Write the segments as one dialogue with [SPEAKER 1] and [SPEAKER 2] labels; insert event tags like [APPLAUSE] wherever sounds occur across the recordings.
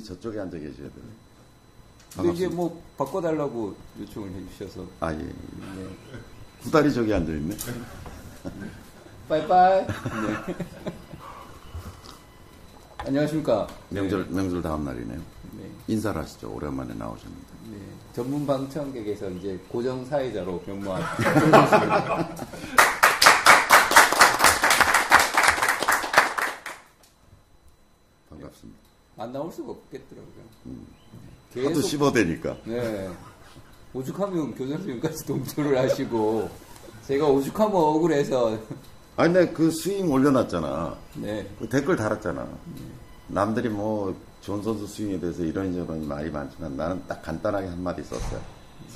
[SPEAKER 1] 분이 저쪽에 앉아 계셔야 돼요.
[SPEAKER 2] 근데 이제 뭐 바꿔달라고 요청을 해주셔서
[SPEAKER 1] 아 예. 예.
[SPEAKER 2] 네.
[SPEAKER 1] 구다리 저기 앉아 있네.
[SPEAKER 2] 빠이빠이. 네. 안녕하십니까.
[SPEAKER 1] 명절 명절 다음 날이네요.
[SPEAKER 2] 네.
[SPEAKER 1] 인사를 하시죠. 오랜만에 나오셨는데.
[SPEAKER 2] 네. 전문 방청객에서 이제 고정 사회자로 [LAUGHS] 변모한 [LAUGHS]
[SPEAKER 1] 반갑습니다.
[SPEAKER 2] 안 나올 수가 없겠더라고요.
[SPEAKER 1] 하도 씹어대니까.
[SPEAKER 2] 네. 오죽하면 교장 선생님까지 동조를 하시고 제가 오죽하면 억울해서
[SPEAKER 1] 아니 근데 그 스윙 올려놨잖아.
[SPEAKER 2] 네.
[SPEAKER 1] 그 댓글 달았잖아. 남들이 뭐 존 선수 스윙에 대해서 이런저런 말이 많지만 나는 딱 간단하게 한마디 썼어요.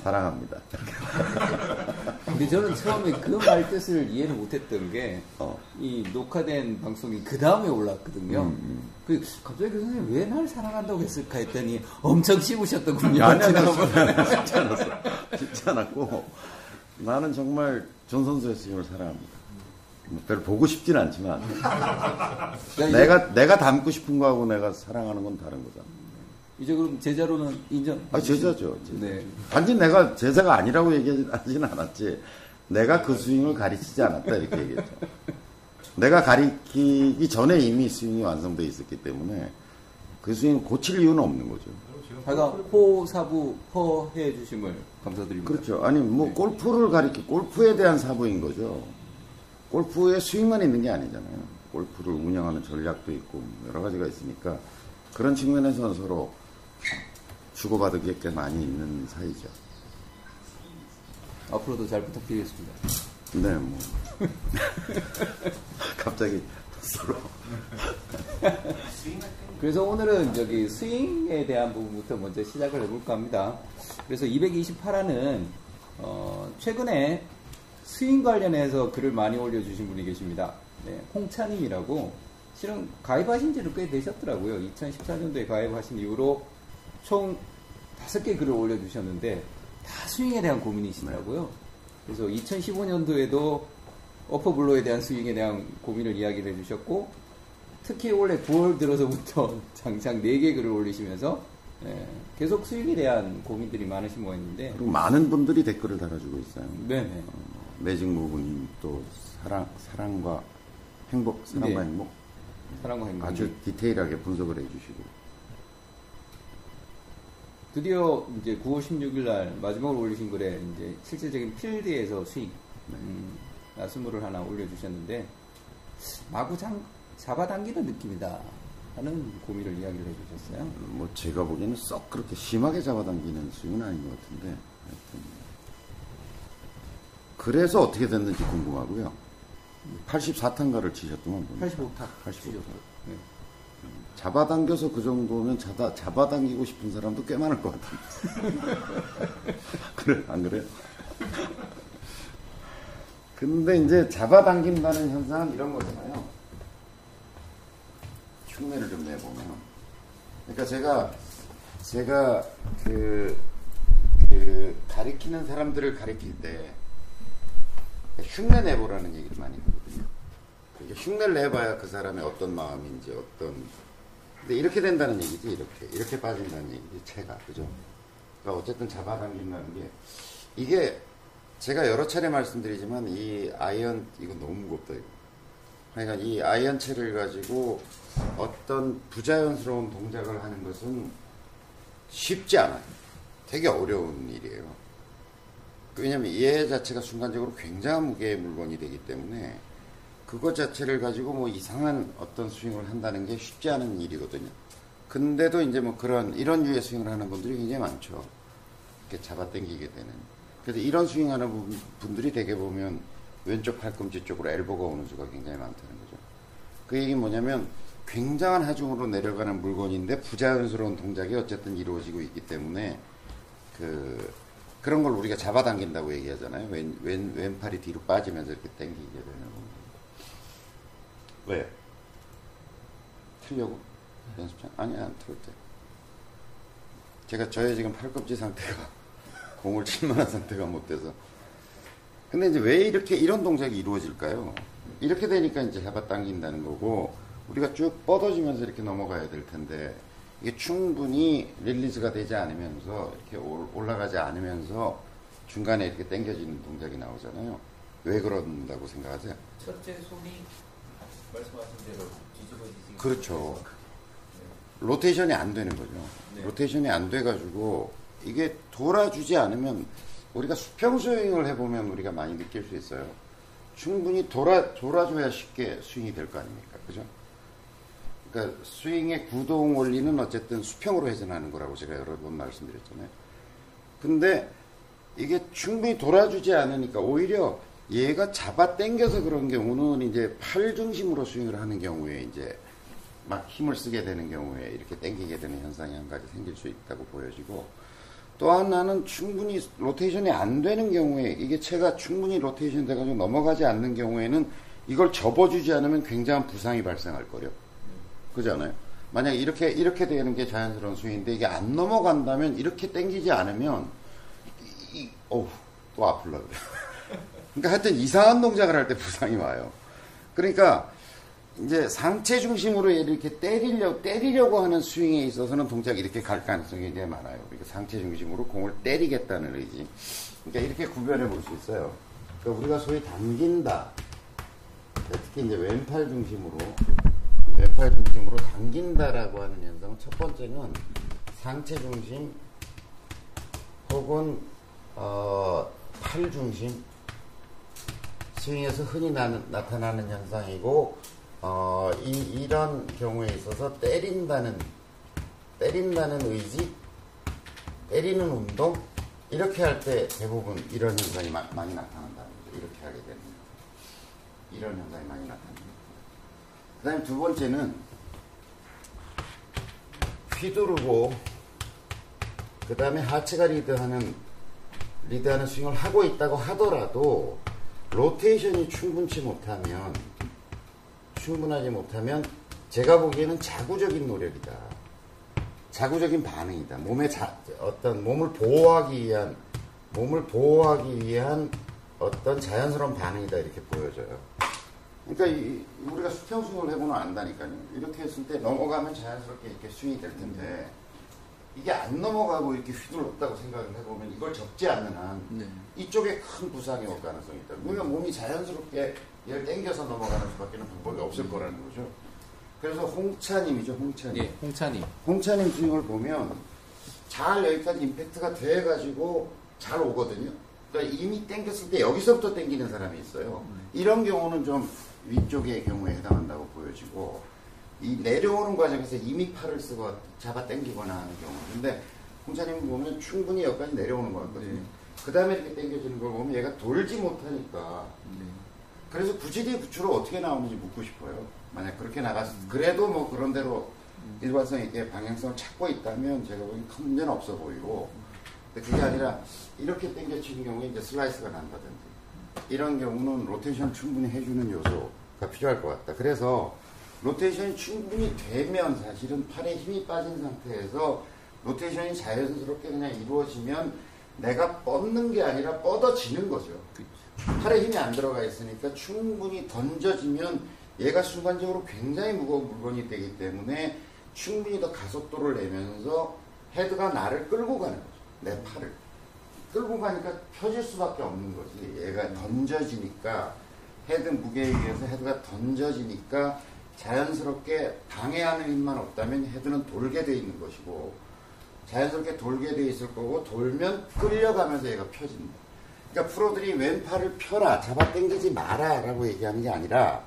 [SPEAKER 1] 사랑합니다. [LAUGHS]
[SPEAKER 2] 근데 저는 처음에 그 말 뜻을 이해를 못했던 게,
[SPEAKER 1] 어.
[SPEAKER 2] 이 녹화된 방송이 그 다음에 올랐거든요.
[SPEAKER 1] 음,
[SPEAKER 2] 그 갑자기 그 선생님 왜 날 사랑한다고 했을까 했더니 엄청 씹으셨더군요.
[SPEAKER 1] 아니, 아니, 쉽지 않았어. 쉽지 않았고, 나는 정말 존 선수의 스윙을 사랑합니다. 뭐 별로 보고 싶진 않지만, 내가, 내가 닮고 싶은 거하고 내가 사랑하는 건 다른 거잖아.
[SPEAKER 2] 이제 그럼 제자로는 인정?
[SPEAKER 1] 아, 제자죠. 제자.
[SPEAKER 2] 네.
[SPEAKER 1] 단지 내가 제자가 아니라고 얘기하지는 않았지. 내가 그 스윙을 가르치지 않았다, 이렇게 얘기했죠. 내가 가르치기 전에 이미 스윙이 완성되어 있었기 때문에 그 스윙 고칠 이유는 없는 거죠.
[SPEAKER 2] 하여간 호사부 허해 주심을 감사드립니다.
[SPEAKER 1] 그렇죠. 아니, 뭐, 골프를 가리키, 골프에 대한 사부인 거죠. 골프에 스윙만 있는 게 아니잖아요. 골프를 운영하는 전략도 있고, 여러 가지가 있으니까, 그런 측면에서는 서로 주고받을 게 많이 있는 사이죠.
[SPEAKER 2] 앞으로도 잘 부탁드리겠습니다.
[SPEAKER 1] 네, 뭐. [LAUGHS] 갑자기 서로. [LAUGHS]
[SPEAKER 2] 그래서 오늘은 저기 스윙에 대한 부분부터 먼저 시작을 해볼까 합니다. 그래서 228화는 어, 최근에 스윙 관련해서 글을 많이 올려주신 분이 계십니다. 네, 홍차님이라고 실은 가입하신 지는 꽤 되셨더라고요. 2014년도에 가입하신 이후로 총 5개 글을 올려주셨는데 다 스윙에 대한 고민이시더라고요. 그래서 2015년도에도 어퍼블로에 대한 스윙에 대한 고민을 이야기를 해주셨고 특히 올해 9월 들어서부터 [LAUGHS] 장장 4개 글을 올리시면서 예, 계속 스윙에 대한 고민들이 많으신 모양인데
[SPEAKER 1] 그리고 많은 분들이 댓글을 달아주고 있어요.
[SPEAKER 2] 네네
[SPEAKER 1] 매직 무브님 또 사랑, 사랑과 행복, 사랑과
[SPEAKER 2] 네.
[SPEAKER 1] 행복.
[SPEAKER 2] 사랑과 행복
[SPEAKER 1] 아주 디테일하게 분석을 해주시고.
[SPEAKER 2] 드디어 이제 9월 16일 날 마지막으로 올리신 글에 이제 실질적인 필드에서 스윙 음, 나스물을 하나 올려주셨는데 마구 장, 잡아당기는 느낌이다 하는 고민을 이야기를 해주셨어요.
[SPEAKER 1] 뭐 제가 보기에는 썩 그렇게 심하게 잡아당기는 스윙은 아닌 것 같은데 하여튼 그래서 어떻게 됐는지 궁금하고요 84탄가를 치셨더만 보니까.
[SPEAKER 2] 85타
[SPEAKER 1] 85 타.
[SPEAKER 2] 네.
[SPEAKER 1] 잡아당겨서 그 정도면 잡아, 잡아당기고 싶은 사람도 꽤 많을 것 같은데 [LAUGHS] 그래 안 그래요? 근데 이제 잡아당긴다는 현상은 이런 거잖아요 흉내를 좀 내보면 그러니까 제가 제가 그, 그 가리키는 사람들을 가리킬 때 흉내 내보라는 얘기를 많이 하거든요. 그러니까 흉내를 내봐야 그 사람의 어떤 마음인지 어떤 근데 이렇게 된다는 얘기지 이렇게 이렇게 빠진다는 얘기지 채가 그죠? 그러니까 어쨌든 잡아당긴다는 게 이게 제가 여러 차례 말씀드리지만 이 아이언 이거 너무 무겁다 이거. 그러니까 이 아이언채를 가지고 어떤 부자연스러운 동작을 하는 것은 쉽지 않아요. 되게 어려운 일이에요. 왜냐하면 얘 자체가 순간적으로 굉장한 무게의 물건이 되기 때문에 그것 자체를 가지고 뭐 이상한 어떤 스윙을 한다는 게 쉽지 않은 일이거든요. 근데도 이제 뭐 그런 이런 유의 스윙을 하는 분들이 굉장히 많죠. 이렇게 잡아당기게 되는. 그래서 이런 스윙하는 분- 분들이 대개 보면 왼쪽 팔꿈치 쪽으로 엘보가 오는 수가 굉장히 많다는 거죠. 그 얘기는 뭐냐면 굉장한 하중으로 내려가는 물건인데 부자연스러운 동작이 어쨌든 이루어지고 있기 때문에 그 그런 걸 우리가 잡아당긴다고 얘기하잖아요. 왼, 왼, 왼팔이 뒤로 빠지면서 이렇게 당기게 되는 거. 왜? 틀려고? 연습장? 아니, 안 틀을 때. 제가 저의 지금 팔꿈치 상태가 [LAUGHS] 공을 칠 만한 상태가 못 돼서. 근데 이제 왜 이렇게 이런 동작이 이루어질까요? 이렇게 되니까 이제 잡아당긴다는 거고 우리가 쭉 뻗어지면서 이렇게 넘어가야 될 텐데 이게 충분히 릴리즈가 되지 않으면서 이렇게 올- 올라가지 않으면서 중간에 이렇게 당겨지는 동작이 나오잖아요. 왜 그런다고 생각하세요?
[SPEAKER 2] 첫째 손이 말씀하신 대로 뒤집어지지.
[SPEAKER 1] 그렇죠. 로테이션이 안 되는 거죠.
[SPEAKER 2] 네.
[SPEAKER 1] 로테이션이 안 돼가지고 이게 돌아주지 않으면 우리가 수평 스윙을 해보면 우리가 많이 느낄 수 있어요. 충분히 돌아 돌아줘야 쉽게 스윙이 될 거 아닙니까, 그죠? 그러니까 스윙의 구동 원리는 어쨌든 수평으로 회전하는 거라고 제가 여러 번 말씀드렸잖아요. 근데 이게 충분히 돌아주지 않으니까 오히려 얘가 잡아 당겨서 그런 경우는 이제 팔 중심으로 스윙을 하는 경우에 이제 막 힘을 쓰게 되는 경우에 이렇게 당기게 되는 현상이 한 가지 생길 수 있다고 보여지고 또 하나는 충분히 로테이션이 안 되는 경우에 이게 채가 충분히 로테이션 돼가지고 넘어가지 않는 경우에는 이걸 접어주지 않으면 굉장한 부상이 발생할 거요. 그잖아요. 만약 이렇게 이렇게 되는 게 자연스러운 스윙인데 이게 안 넘어간다면 이렇게 당기지 않으면 이, 이 어우 또 아플라 그래. [LAUGHS] 그러니까 하여튼 이상한 동작을 할 때 부상이 와요. 그러니까 이제 상체 중심으로 이렇게 때리려, 때리려고 하는 스윙에 있어서는 동작이 이렇게 갈 가능성이 굉장히 많아요. 그러니까 상체 중심으로 공을 때리겠다는 의지. 그러니까 이렇게 구별해 볼 수 있어요. 그러니까 우리가 소위 당긴다. 특히 이제 왼팔 중심으로, 왼팔 중심으로 당긴다라고 하는 현상은 첫 번째는 상체 중심 혹은, 어, 팔 중심, 스윙에서 흔히 나는, 나타나는 현상이고, 어, 이, 이런 경우에 있어서 때린다는, 때린다는 의지, 때리는 운동, 이렇게 할 때 대부분 이런 현상이 마- 많이 나타난다는 거죠. 이렇게 하게 되는 거. 이런 현상이 많이 나타납니다. 그 다음에 두 번째는 휘두르고, 그 다음에 하체가 리드하는, 리드하는 스윙을 하고 있다고 하더라도, 로테이션이 충분치 못하면, 충분하지 못하면, 제가 보기에는 자구적인 노력이다. 자구적인 반응이다. 몸의 자, 어떤 몸을 보호하기 위한, 몸을 보호하기 위한 어떤 자연스러운 반응이다. 이렇게 보여져요. 그러니까 이- 우리가 수평 스윙을 해보면 안다니까요. 이렇게 했을 때 넘어가면 자연스럽게 이렇게 스윙이 될 텐데, 이게 안 넘어가고 이렇게 휘둘렀다고 생각을 해보면 이걸 접지 않는 한
[SPEAKER 2] 네.
[SPEAKER 1] 이쪽에 큰 부상이 올 가능성이 있다. 그러니까 몸이 자연스럽게 얘를 당겨서 넘어가는 수밖에 는 방법이 없을 거라는 거죠. 그래서 홍차님이죠, 홍차님.
[SPEAKER 2] 예, 홍찬이.
[SPEAKER 1] 홍차님 스윙을 보면 잘 여기까지 임팩트가 돼가지고 잘 오거든요. 그러니까 이미 당겼을 때 여기서부터 당기는 사람이 있어요. 이런 경우는 좀 위쪽의 경우에 해당한다고 보여지고 이 내려오는 과정에서 이미 팔을 쓰고 잡아 당기거나 하는 경우. 근데 홍차님 보면 충분히 여기까지 내려오는 것 같거든요.
[SPEAKER 2] 네.
[SPEAKER 1] 그 다음에 이렇게 당겨지는 걸 보면 얘가 돌지 못하니까
[SPEAKER 2] 네.
[SPEAKER 1] 그래서 구질이 부추로 어떻게 나오는지 묻고 싶어요. 만약 그렇게 나갔, 그래도 뭐 그런 대로 일관성 있게 방향성을 찾고 있다면 제가 보기엔 큰 문제는 없어 보이고, 근데 그게 아니라 이렇게 당겨치는 경우에 이제 슬라이스가 난다든지, 이런 경우는 로테이션 충분히 해주는 요소가 필요할 것 같다. 그래서 로테이션이 충분히 되면 사실은 팔에 힘이 빠진 상태에서 로테이션이 자연스럽게 그냥 이루어지면 내가 뻗는 게 아니라 뻗어지는 거죠. 팔에 힘이 안 들어가 있으니까 충분히 던져지면 얘가 순간적으로 굉장히 무거운 물건이 되기 때문에 충분히 더 가속도를 내면서 헤드가 나를 끌고 가는 거죠. 내 팔을. 끌고 가니까 펴질 수밖에 없는 거지. 얘가 던져지니까 헤드 무게에 의해서 헤드가 던져지니까 자연스럽게 방해하는 힘만 없다면 헤드는 돌게 돼 있는 것이고 자연스럽게 돌게 돼 있을 거고 돌면 끌려가면서 얘가 펴진다. 그러니까 프로들이 왼팔을 펴라, 잡아당기지 마라 라고 얘기하는 게 아니라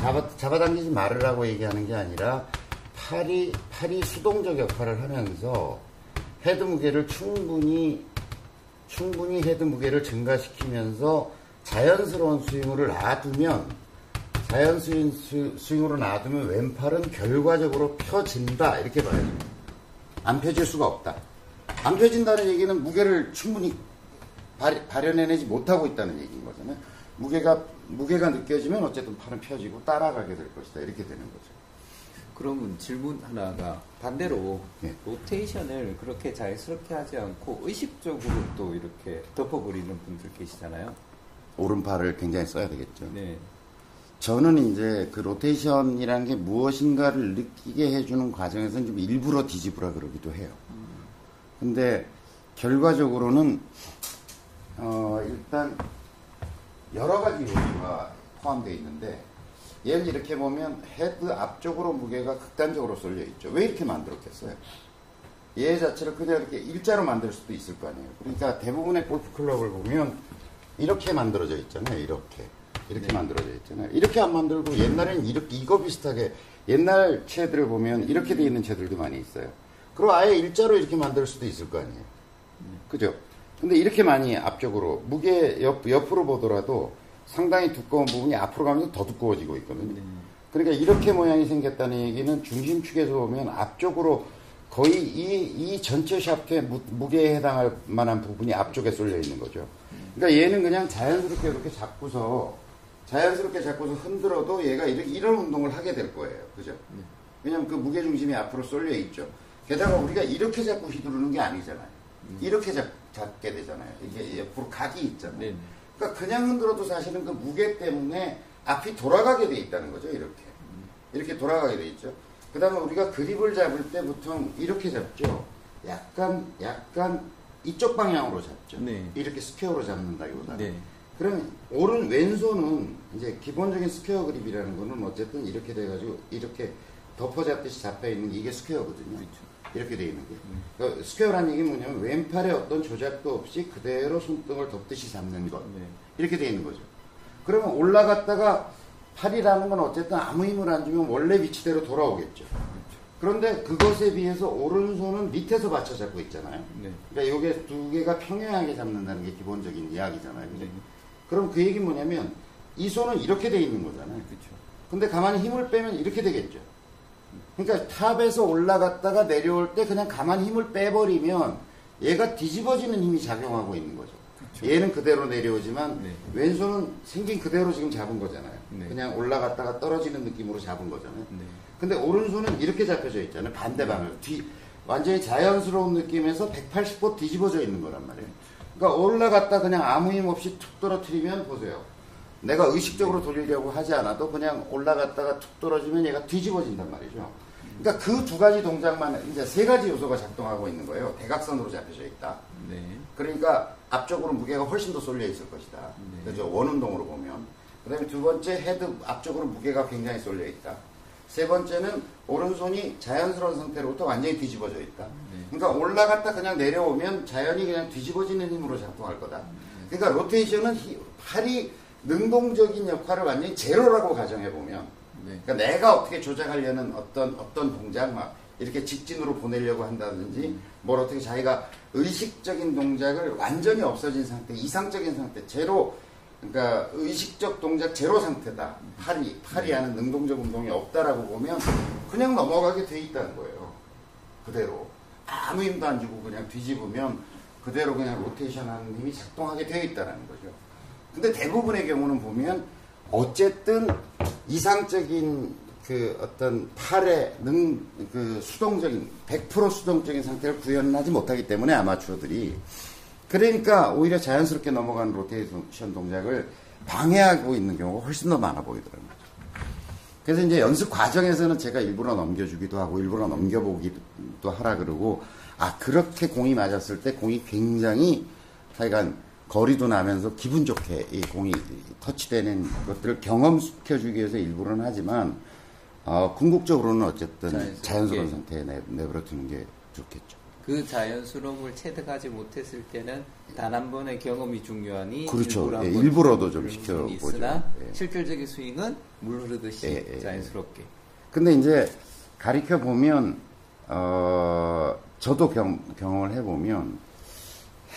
[SPEAKER 1] 잡아 잡아당기지 말으라고 얘기하는 게 아니라 팔이 팔이 수동적 역할을 하면서 헤드 무게를 충분히 충분히 헤드 무게를 증가시키면서 자연스러운 스윙으로 놔두면 자연 스윙, 스- 스윙으로 놔두면 왼팔은 결과적으로 펴진다 이렇게 봐야죠. 안 펴질 수가 없다. 안 펴진다는 얘기는 무게를 충분히 발, 발현해내지 못하고 있다는 얘기인 거잖아요. 무게가 무게가 느껴지면 어쨌든 팔은 펴지고 따라가게 될 것이다 이렇게 되는 거죠.
[SPEAKER 2] 그러면 질문 하나가 반대로
[SPEAKER 1] 예.
[SPEAKER 2] 로테이션을 그렇게 자연스럽게 하지 않고 의식적으로 또 이렇게 덮어버리는 분들 계시잖아요.
[SPEAKER 1] 오른팔을 굉장히 써야 되겠죠.
[SPEAKER 2] 네.
[SPEAKER 1] 저는 이제 그 로테이션이라는 게 무엇인가를 느끼게 해주는 과정에서는 좀 일부러 뒤집으라 그러기도 해요. 근데 결과적으로는 어 일단 여러 가지 요소가 포함되어 있는데 얘를 이렇게 보면 헤드 앞쪽으로 무게가 극단적으로 쏠려 있죠. 왜 이렇게 만들었겠어요? 얘 자체를 그냥 이렇게 일자로 만들 수도 있을 거 아니에요. 그러니까 대부분의 골프 클럽을 보면 이렇게 만들어져 있잖아요. 이렇게. 이렇게
[SPEAKER 2] 네.
[SPEAKER 1] 만들어져 있잖아요. 이렇게 안 만들고 옛날에는 이렇게 이거 비슷하게 옛날 채들을 보면 이렇게 돼 있는 채들도 많이 있어요. 그리고 아예 일자로 이렇게 만들 수도 있을 거 아니에요. 그죠? 근데 이렇게 많이 앞쪽으로 무게 옆, 옆으로 보더라도 상당히 두꺼운 부분이 앞으로 가면서 더 두꺼워지고 있거든요. 그러니까 이렇게 모양이 생겼다는 얘기는 중심축에서 보면 앞쪽으로 거의 이, 이 전체 샤프트의 무, 무게에 해당할 만한 부분이 앞쪽에 쏠려 있는 거죠. 그러니까 얘는 그냥 자연스럽게 이렇게 잡고서 자연스럽게 잡고서 흔들어도 얘가 이렇게, 이런 운동을 하게 될 거예요. 그죠? 왜냐면 그 무게 중심이 앞으로 쏠려 있죠. 게다가 우리가 이렇게 잡고 휘두르는 게 아니잖아요. 이렇게 잡, 잡게 되잖아요. 이게 옆으로 각이 있잖아요.
[SPEAKER 2] 네.
[SPEAKER 1] 그러니까 그냥 흔들어도 사실은 그 무게 때문에 앞이 돌아가게 돼 있다는 거죠. 이렇게. 이렇게 돌아가게 돼 있죠. 그 다음에 우리가 그립을 잡을 때 보통 이렇게 잡죠. 약간, 약간 이쪽 방향으로 잡죠.
[SPEAKER 2] 네.
[SPEAKER 1] 이렇게 스퀘어로 잡는다기보다는.
[SPEAKER 2] 네.
[SPEAKER 1] 그러면 오른 왼손은 이제 기본적인 스퀘어 그립이라는 거는 어쨌든 이렇게 돼가지고 이렇게 덮어 잡듯이 잡혀 있는 게 이게 스퀘어거든요. 이렇게 돼 있는 게. 그러니까 스퀘어라는 얘기는 뭐냐면 왼팔에 어떤 조작도 없이 그대로 손등을 덮듯이 잡는 것.
[SPEAKER 2] 네.
[SPEAKER 1] 이렇게 돼 있는 거죠. 그러면 올라갔다가 팔이라는 건 어쨌든 아무 힘을 안 주면 원래 위치대로 돌아오겠죠. 그런데 그것에 비해서 오른손은 밑에서 받쳐 잡고 있잖아요.
[SPEAKER 2] 네.
[SPEAKER 1] 그러니까 이게 두 개가 평행하게 잡는다는 게 기본적인 이야기잖아요.
[SPEAKER 2] 네.
[SPEAKER 1] 그럼 그 얘기는 뭐냐면 이 손은 이렇게 돼 있는 거잖아요.
[SPEAKER 2] 그렇죠.
[SPEAKER 1] 근데 가만히 힘을 빼면 이렇게 되겠죠. 그러니까 탑에서 올라갔다가 내려올 때 그냥 가만히 힘을 빼버리면 얘가 뒤집어지는 힘이 작용하고 있는 거죠. 얘는 그대로 내려오지만
[SPEAKER 2] 네.
[SPEAKER 1] 왼손은 생긴 그대로 지금 잡은 거잖아요.
[SPEAKER 2] 네.
[SPEAKER 1] 그냥 올라갔다가 떨어지는 느낌으로 잡은 거잖아요.
[SPEAKER 2] 네.
[SPEAKER 1] 근데 오른손은 이렇게 잡혀져 있잖아요. 반대 방향. 뒤, 완전히 자연스러운 느낌에서 180도 뒤집어져 있는 거란 말이에요. 그러니까 올라갔다 그냥 아무 힘 없이 툭 떨어뜨리면 보세요. 내가 의식적으로 돌리려고 하지 않아도 그냥 올라갔다가 툭 떨어지면 얘가 뒤집어진단 말이죠. 그러니까 그 두 가지 동작만 이제 세 가지 요소가 작동하고 있는 거예요. 대각선으로 잡혀져 있다.
[SPEAKER 2] 네.
[SPEAKER 1] 그러니까 앞쪽으로 무게가 훨씬 더 쏠려 있을 것이다.
[SPEAKER 2] 네.
[SPEAKER 1] 그죠? 원운동으로 보면. 그 다음에 두 번째 헤드 앞쪽으로 무게가 굉장히 쏠려 있다. 세 번째는 오른손이 자연스러운 상태로부터 완전히 뒤집어져 있다.
[SPEAKER 2] 네.
[SPEAKER 1] 그러니까 올라갔다 그냥 내려오면 자연히 그냥 뒤집어지는 힘으로 작동할 거다. 그러니까 로테이션은 히- 팔이 능동적인 역할을 완전히 제로라고 가정해 보면
[SPEAKER 2] 네.
[SPEAKER 1] 그러니까 내가 어떻게 조작하려는 어떤 어떤 동작 막 이렇게 직진으로 보내려고 한다든지 뭘 어떻게 자기가 의식적인 동작을 완전히 없어진 상태, 이상적인 상태, 제로 그러니까 의식적 동작 제로 상태다. 팔이 팔이 하는 능동적 운동이 없다라고 보면 그냥 넘어가게 돼 있다는 거예요. 그대로 아무 힘도 안 주고 그냥 뒤집으면 그대로 그냥 로테이션 하는 힘이 작동하게 되어 있다는 거죠. 근데 대부분의 경우는 보면 어쨌든 이상적인 그 어떤 팔의 능, 그 수동적인, 100% 수동적인 상태를 구현하지 못하기 때문에 아마추어들이 그러니까 오히려 자연스럽게 넘어가는 로테이션 동작을 방해하고 있는 경우가 훨씬 더 많아 보이더라고요. 그래서 이제 연습 과정에서는 제가 일부러 넘겨주기도 하고 일부러 넘겨보기도 하라 그러고 아 그렇게 공이 맞았을 때 공이 굉장히 하여간 거리도 나면서 기분 좋게 이 공이 터치되는 것들을 경험시켜주기 위해서 일부러는 하지만 어, 궁극적으로는 어쨌든
[SPEAKER 2] 자연스럽게.
[SPEAKER 1] 자연스러운 상태에 내, 내버려 두는 게 좋겠죠.
[SPEAKER 2] 그 자연스러움을 체득하지 못했을 때는 단 한 번의 경험이 중요하니
[SPEAKER 1] 그렇죠.
[SPEAKER 2] 일부러
[SPEAKER 1] 예, 일부러도 좀 시켜보죠.
[SPEAKER 2] 있으나
[SPEAKER 1] 예.
[SPEAKER 2] 실질적인 스윙은 물 흐르듯이
[SPEAKER 1] 예, 예,
[SPEAKER 2] 자연스럽게.
[SPEAKER 1] 근데 이제 가르쳐 보면 어 저도 경, 경험을 해보면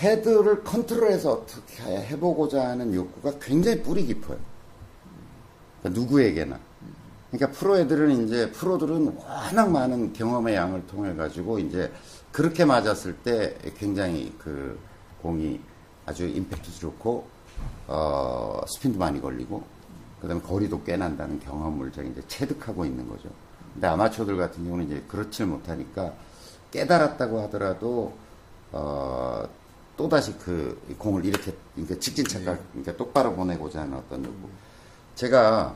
[SPEAKER 1] 헤드를 컨트롤해서 어떻게 해보고자 하는 욕구가 굉장히 뿌리 깊어요. 그러니까 누구에게나. 그러니까 프로 애들은 이제 프로들은 워낙 많은 경험의 양을 통해 가지고 이제 그렇게 맞았을 때 굉장히 그 공이 아주 임팩트도 좋고 어 스핀도 많이 걸리고 그다음에 거리도 꽤 난다는 경험을 제가 이제 체득하고 있는 거죠. 근데 아마추어들 같은 경우는 이제 그렇지를 못하니까 깨달았다고 하더라도 어 또 다시 그 공을 이렇게 그러니까 직진 착각 그러니까 똑바로 보내고자 하는 어떤 욕구. 제가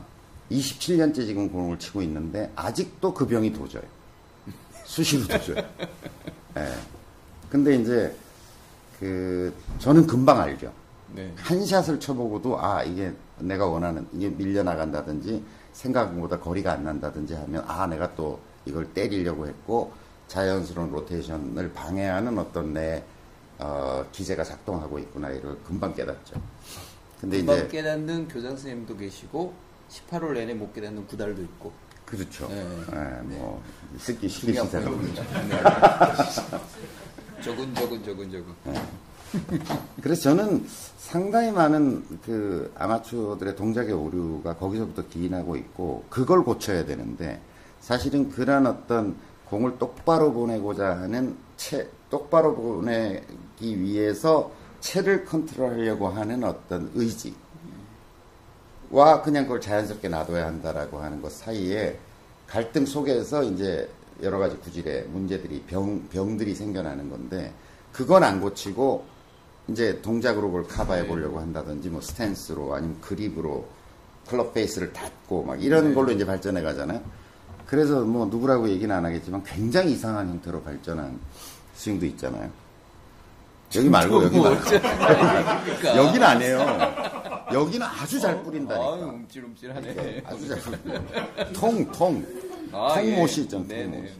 [SPEAKER 1] 27년째 지금 공을 치고 있는데 아직도 그 병이 도져요. 수시로 도져요. 예. 근데 이제 그 저는 금방 알죠.
[SPEAKER 2] 네.
[SPEAKER 1] 한 샷을 쳐보고도 아 이게 내가 원하는 이게 밀려 나간다든지 생각보다 거리가 안 난다든지 하면 아 내가 또 이걸 때리려고 했고 자연스러운 로테이션을 방해하는 어떤 내 어, 기제가 작동하고 있구나 이걸 금방 깨닫죠. 근데
[SPEAKER 2] 금방
[SPEAKER 1] 이제
[SPEAKER 2] 깨닫는 교장 선생님도 계시고 18월 내내 못 깨닫는 구달도 있고
[SPEAKER 1] 그렇죠.
[SPEAKER 2] 네.
[SPEAKER 1] 예, 뭐 쓰기
[SPEAKER 2] 포인트입니다. 네. 저근 저근 저근 저근.
[SPEAKER 1] 그래서 저는 상당히 많은 그 아마추어들의 동작의 오류가 거기서부터 기인하고 있고 그걸 고쳐야 되는데 사실은 그런 어떤 공을 똑바로 보내고자 하는 채 똑바로 보내기 위해서 채를 컨트롤하려고 하는 어떤 의지 와 그냥 그걸 자연스럽게 놔둬야 한다라고 하는 것 사이에 갈등 속에서 이제 여러 가지 구질의 문제들이 병 병들이 생겨나는 건데 그건 안 고치고 이제 동작으로 그걸 커버해 보려고 한다든지 뭐 스탠스로 아니면 그립으로 클럽 페이스를 닫고 막 이런 걸로 이제 발전해 가잖아요. 그래서 뭐 누구라고 얘기는 안 하겠지만 굉장히 이상한 형태로 발전한 스윙도 있잖아요. 여기 말고 여기 말고 [LAUGHS]
[SPEAKER 2] 그러니까.
[SPEAKER 1] 여기는 안 해요. 여기는 아주 잘
[SPEAKER 2] 아유
[SPEAKER 1] 뿌린다니까.
[SPEAKER 2] 움찔움찔하네.
[SPEAKER 1] 아주 잘 뿌린다. 통, 통.
[SPEAKER 2] 아,
[SPEAKER 1] 통못이
[SPEAKER 2] 예.
[SPEAKER 1] 있잖아,
[SPEAKER 2] 네네.
[SPEAKER 1] 통못이.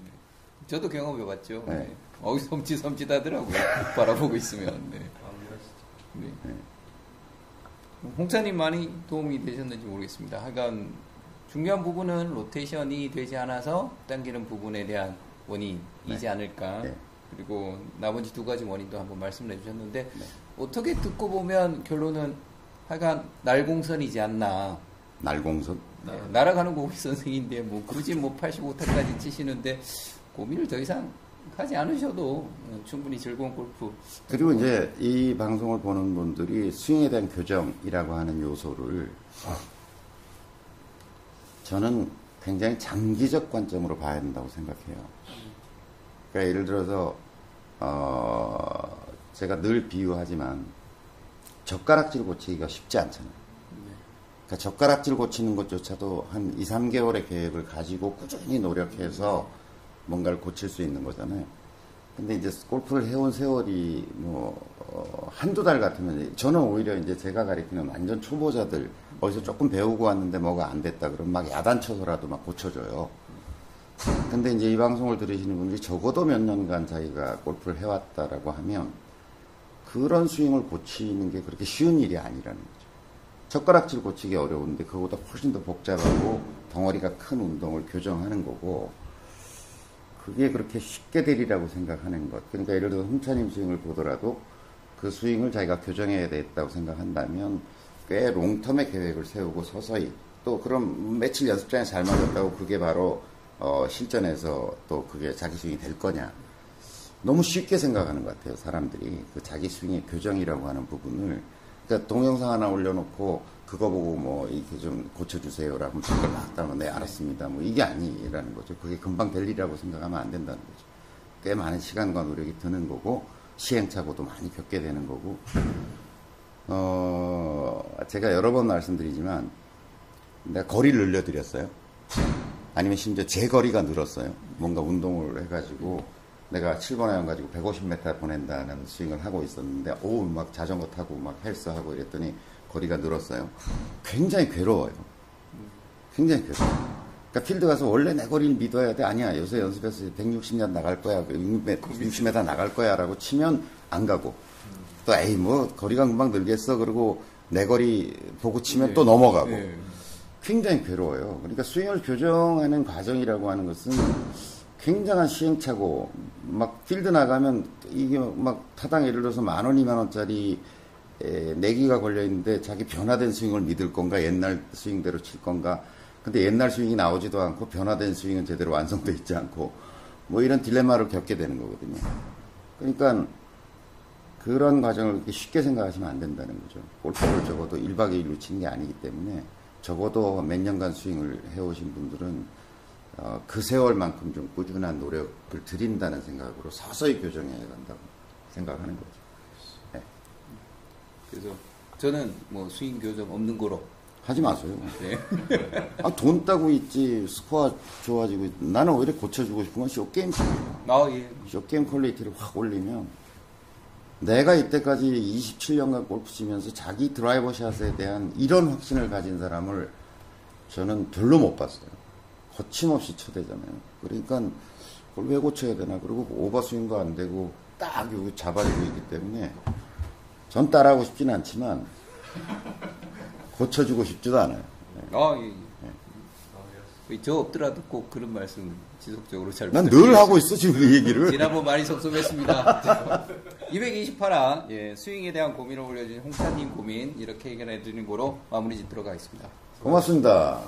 [SPEAKER 2] 저도 경험해봤죠.
[SPEAKER 1] 네.
[SPEAKER 2] 네. 어우 섬찟섬찟 하더라고요. [LAUGHS] 바라보고 있으면. 네. 네. 홍사님 많이 도움이 되셨는지 모르겠습니다. 하여간 중요한 부분은 로테이션이 되지 않아서 당기는 부분에 대한 원인이지 않을까.
[SPEAKER 1] 네.
[SPEAKER 2] 그리고 나머지 두 가지 원인도 한번 말씀을 해주셨는데 어떻게 듣고 보면 결론은 하여간 날공선이지 않나.
[SPEAKER 1] 날공선.
[SPEAKER 2] 네, 날아가는 고기 선생인데 뭐 굳이 뭐 85타까지 치시는데 고민을 더 이상 하지 않으셔도 어, 충분히 즐거운 골프
[SPEAKER 1] 그리고 이제 이 방송을 보는 분들이 스윙에 대한 교정이라고 하는 요소를 저는 굉장히 장기적 관점으로 봐야 된다고 생각해요. 그러니까 예를 들어서 어 제가 늘 비유하지만 젓가락질 고치기가 쉽지 않잖아요. 그러니까 젓가락질 고치는 것조차도 한 2, 3개월의 계획을 가지고 꾸준히 노력해서 뭔가를 고칠 수 있는 거잖아요. 근데 이제 골프를 해온 세월이 뭐, 어, 한두 달 같으면, 저는 오히려 이제 제가 가리키는 완전 초보자들, 어디서 조금 배우고 왔는데 뭐가 안 됐다 그러면 막 야단쳐서라도 막 고쳐줘요. 근데 이제 이 방송을 들으시는 분들이 적어도 몇 년간 자기가 골프를 해왔다라고 하면 그런 스윙을 고치는 게 그렇게 쉬운 일이 아니라는 거죠. 젓가락질 고치기 어려운데 그거보다 훨씬 더 복잡하고 덩어리가 큰 운동을 교정하는 거고 그게 그렇게 쉽게 되리라고 생각하는 것. 그러니까 예를 들어 홍차님 스윙을 보더라도 그 스윙을 자기가 교정해야 되겠다고 생각한다면 꽤 롱텀의 계획을 세우고 서서히 또 그럼 며칠 연습장에 잘 맞았다고 그게 바로 어, 실전에서 또 그게 자기 스윙이 될 거냐. 너무 쉽게 생각하는 것 같아요, 사람들이. 그 자기 스윙의 교정이라고 하는 부분을. 그러니까 동영상 하나 올려놓고 그거 보고 뭐 이렇게 좀 고쳐주세요라고 막 달면 네, 알았습니다. 뭐 이게 아니라는 거죠. 그게 금방 될 일이라고 생각하면 안 된다는 거죠. 꽤 많은 시간과 노력이 드는 거고, 시행착오도 많이 겪게 되는 거고, 어, 제가 여러 번 말씀드리지만, 내가 거리를 늘려드렸어요. 아니면 심지어 제 거리가 늘었어요. 뭔가 운동을 해가지고 내가 7번 아이언 가지고 150m 보낸다는 스윙을 하고 있었는데 어 막 자전거 타고 막 헬스하고 이랬더니 거리가 늘었어요. 굉장히 괴로워요. 굉장히 괴로워요. 그러니까 필드 가서 원래 내 거리를 믿어야 돼. 아니야. 요새 연습해서 160m 나갈 거야. 60m 나갈 거야. 라고 치면 안 가고. 또 에이 뭐 거리가 금방 늘겠어. 그리고 내 거리 보고 치면 또 넘어가고.
[SPEAKER 2] 네.
[SPEAKER 1] 굉장히 괴로워요. 그러니까 스윙을 교정하는 과정이라고 하는 것은 굉장한 시행착오. 막 필드 나가면 이게 막 타당 예를 들어서 만 원, 이만 원짜리 에, 내기가 걸려 있는데 자기 변화된 스윙을 믿을 건가, 옛날 스윙대로 칠 건가. 근데 옛날 스윙이 나오지도 않고 변화된 스윙은 제대로 완성돼 있지 않고 뭐 이런 딜레마를 겪게 되는 거거든요. 그러니까 그런 과정을 그렇게 쉽게 생각하시면 안 된다는 거죠. 골프를 적어도 1박 2일로 치는 게 아니기 때문에 적어도 몇 년간 스윙을 해오신 분들은 어, 그 세월만큼 좀 꾸준한 노력을 드린다는 생각으로 서서히 교정해야 한다고 생각하는 거죠. 네.
[SPEAKER 2] 그래서 저는 뭐 스윙 교정 없는 거로
[SPEAKER 1] 하지 마세요.
[SPEAKER 2] 네.
[SPEAKER 1] 아, 돈 따고 있지, 스코어 좋아지고, 있- 나는 오히려 고쳐주고 싶은 건 숏게임,
[SPEAKER 2] 아, 예.
[SPEAKER 1] 숏게임 quality를 확 올리면, 내가 이때까지 27년간 골프 치면서 자기 드라이버 샷에 대한 이런 확신을 가진 사람을 저는 별로 못 봤어요. 거침없이 쳐대잖아요. 그러니까 그걸 왜 고쳐야 되나. 그리고 오버스윙도 안 되고 딱 여기 잡아주고 있기 때문에 전 따라하고 싶진 않지만 고쳐주고 싶지도 않아요.
[SPEAKER 2] 아, 예. 예. 저 없더라도 꼭 그런 말씀 지속적으로 잘
[SPEAKER 1] 난 늘. 하고 있어, 지금 이 얘기를.
[SPEAKER 2] 지난번 많이 섭섭했습니다. [LAUGHS] 228화 예, 스윙에 대한 고민을 올려주신 홍차님 고민 이렇게 해결해 드리는 거로 마무리 짓도록 하겠습니다.
[SPEAKER 1] 고맙습니다.